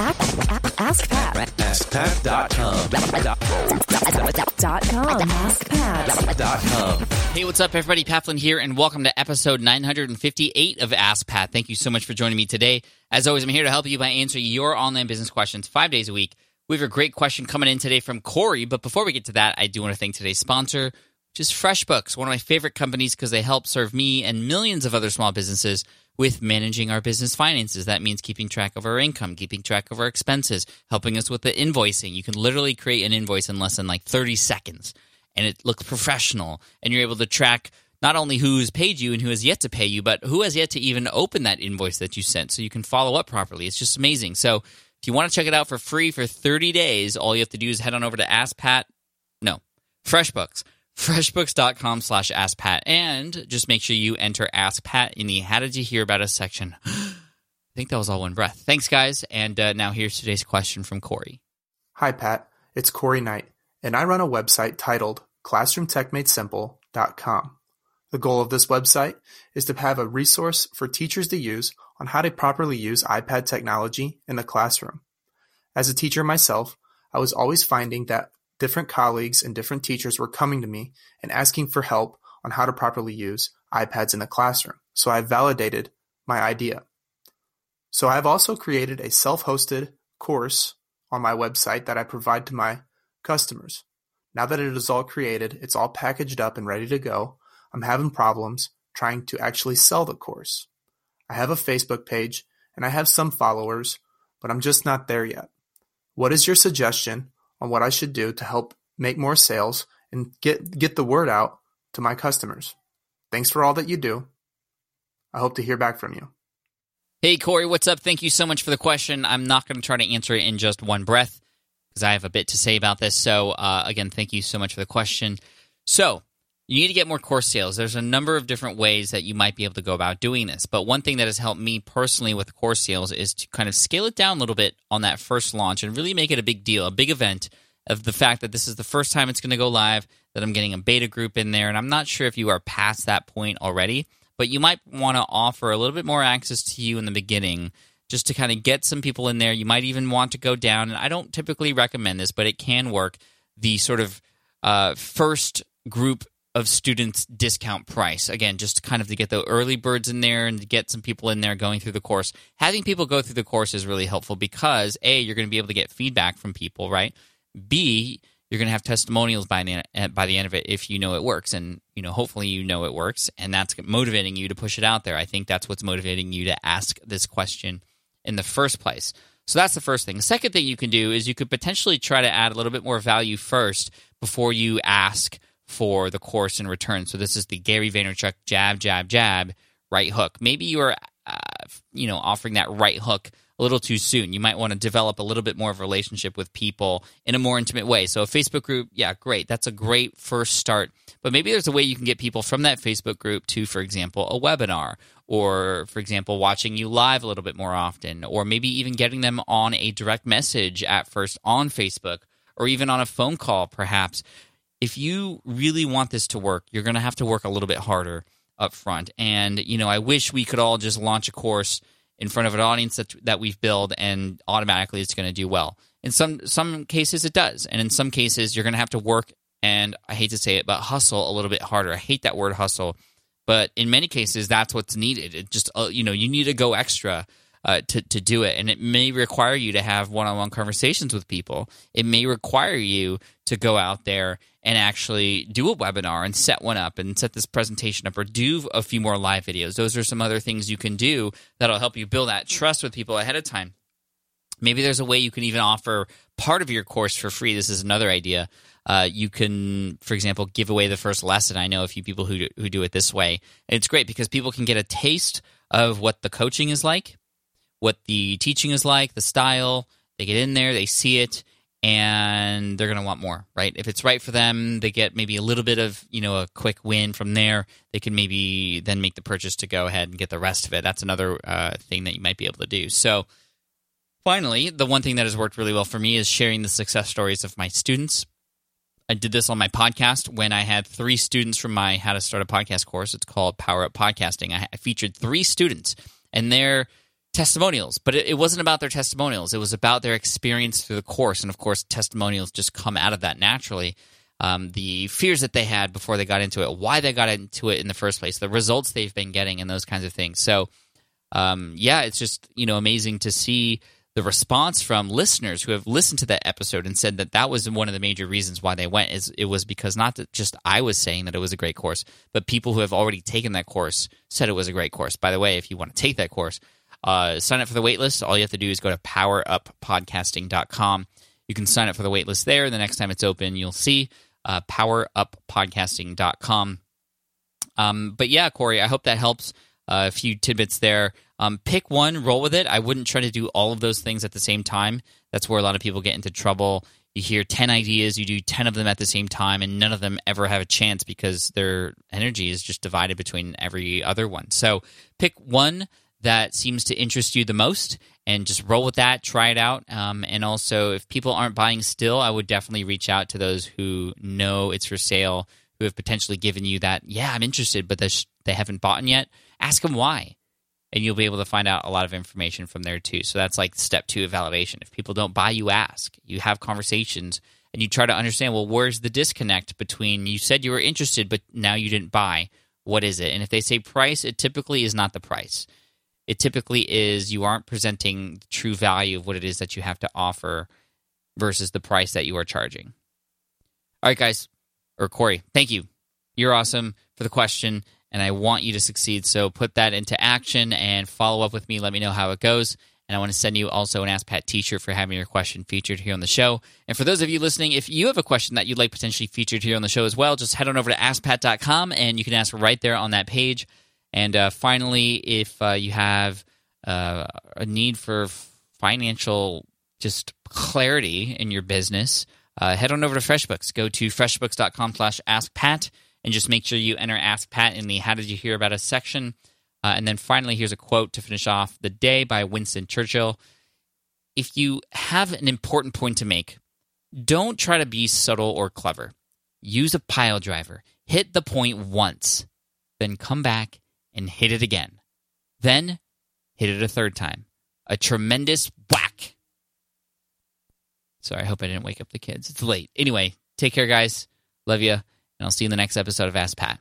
Ask Pat. AskPat.com. Com. Hey, what's up, everybody? Pat Flynn here, and welcome to episode 958 of Ask Pat. Thank you so much for joining me today. As always, I'm here to help you by answering your online business questions five days a week. We have a great question coming in today from Corey, but before we get to that, I do want to thank today's sponsor, which is FreshBooks, one of my favorite companies because they help serve me and millions of other small businesses with managing our business finances. That means keeping track of our income, keeping track of our expenses, helping us with the invoicing. You can literally create an invoice in less than like 30 seconds and it looks professional and you're able to track not only who's paid you and who has yet to pay you, but who has yet to even open that invoice that you sent so you can follow up properly. It's just amazing. So if you want to check it out for free for 30 days, all you have to do is head on over to AskPat. No, FreshBooks. Freshbooks.com slash AskPat. And just make sure you enter AskPat in the How Did You Hear About Us section. I think that was all one breath. Thanks, guys. And uh, now here's today's question from Corey. Hi, Pat. It's Corey Knight, and I run a website titled ClassroomTechMadeSimple.com. The goal of this website is to have a resource for teachers to use on how to properly use iPad technology in the classroom. As a teacher myself, I was always finding that different colleagues and different teachers were coming to me and asking for help on how to properly use iPads in the classroom. So I validated my idea. So I've also created a self-hosted course on my website that I provide to my customers. Now that it is all created, it's all packaged up and ready to go, I'm having problems trying to actually sell the course. I have a Facebook page and I have some followers, but I'm just not there yet. What is your suggestion on what I should do to help make more sales and get get the word out to my customers? Thanks for all that you do. I hope to hear back from you. Hey, Corey, what's up? Thank you so much for the question. I'm not going to try to answer it in just one breath because I have a bit to say about this. So, uh, again, thank you so much for the question. So, you need to get more course sales. There's a number of different ways that you might be able to go about doing this. But one thing that has helped me personally with course sales is to kind of scale it down a little bit on that first launch and really make it a big deal, a big event of the fact that this is the first time it's going to go live, that I'm getting a beta group in there. And I'm not sure if you are past that point already, but you might want to offer a little bit more access to you in the beginning just to kind of get some people in there. You might even want to go down, and I don't typically recommend this, but it can work. The sort of uh, first group of students discount price. Again just kind of to get the early birds in there and to get some people in there going through the course. Having people go through the course is really helpful because a you're going to be able to get feedback from people right? B you're going to have testimonials by the, by the end of it if you know it works. And you know hopefully you know it works and that's motivating you to push it out there. I think that's what's motivating you to ask this question in the first place. So that's the first thing. Second thing you can do is you could potentially try to add a little bit more value first before you ask for the course in return. So this is the Gary Vaynerchuk jab, jab, jab, right hook. Maybe you're, uh, you know, offering that right hook a little too soon. You might want to develop a little bit more of a relationship with people in a more intimate way. So a Facebook group, yeah, great. That's a great first start. But maybe there's a way you can get people from that Facebook group to, for example, a webinar or, for example, watching you live a little bit more often, or maybe even getting them on a direct message at first on Facebook or even on a phone call, perhaps, if you really want this to work, you're going to have to work a little bit harder up front. And, you know, I wish we could all just launch a course in front of an audience that, that we've built and automatically it's going to do well. In some some cases it does, and in some cases you're going to have to work and I hate to say it, but hustle a little bit harder. I hate that word hustle, but in many cases that's what's needed. It just uh, you know you need to go extra uh, to to do it, and it may require you to have one on one conversations with people. It may require you to go out there and actually do a webinar and set one up and set this presentation up or do a few more live videos. Those are some other things you can do that'll help you build that trust with people ahead of time. Maybe there's a way you can even offer part of your course for free. This is another idea. Uh, you can, for example, give away the first lesson. I know a few people who do, who do it this way. And it's great because people can get a taste of what the coaching is like, what the teaching is like, the style. They get in there, they see it, and they're going to want more, right? If it's right for them, they get maybe a little bit of, you know, a quick win from there. They can maybe then make the purchase to go ahead and get the rest of it. That's another uh, thing that you might be able to do. So, finally, the one thing that has worked really well for me is sharing the success stories of my students. I did this on my podcast when I had three students from my How to Start a Podcast course. It's called Power Up Podcasting. I featured three students, and their testimonials, but it, it wasn't about their testimonials. It was about their experience through the course. And of course, testimonials just come out of that naturally. Um, the fears that they had before they got into it, why they got into it in the first place, the results they've been getting, and those kinds of things. So, um, yeah, it's just you know amazing to see the response from listeners who have listened to that episode and said that that was one of the major reasons why they went is it was because not just I was saying that it was a great course, but people who have already taken that course said it was a great course. By the way, if you want to take that course, uh, sign up for the waitlist. All you have to do is go to poweruppodcasting.com. You can sign up for the waitlist there. The next time it's open, you'll see uh, poweruppodcasting.com. Um, but yeah, Corey, I hope that helps. Uh, a few tidbits there. Um, pick one, roll with it. I wouldn't try to do all of those things at the same time. That's where a lot of people get into trouble. You hear 10 ideas, you do 10 of them at the same time, and none of them ever have a chance because their energy is just divided between every other one. So pick one that seems to interest you the most and just roll with that, try it out. Um, and also, if people aren't buying still, I would definitely reach out to those who know it's for sale, who have potentially given you that, yeah, I'm interested, but they haven't bought yet. Ask them why and you'll be able to find out a lot of information from there too. So that's like step two of validation. If people don't buy you ask. You have conversations and you try to understand well where's the disconnect between you said you were interested but now you didn't buy. What is it? And if they say price it typically is not the price it typically is you aren't presenting the true value of what it is that you have to offer versus the price that you are charging all right guys or corey thank you you're awesome for the question and I want you to succeed. So put that into action and follow up with me. Let me know how it goes. And I want to send you also an Ask Pat t shirt for having your question featured here on the show. And for those of you listening, if you have a question that you'd like potentially featured here on the show as well, just head on over to AskPat.com and you can ask right there on that page. And uh, finally, if uh, you have uh, a need for financial just clarity in your business, uh, head on over to FreshBooks. Go to freshbooks.com slash askpat and just make sure you enter Ask Pat in the How Did You Hear About Us section. Uh, and then finally, here's a quote to finish off the day by Winston Churchill. If you have an important point to make, don't try to be subtle or clever. Use a pile driver. Hit the point once, then come back and hit it again. Then hit it a third time. A tremendous whack. Sorry, I hope I didn't wake up the kids. It's late. Anyway, take care, guys. Love you and I'll see you in the next episode of Ask Pat.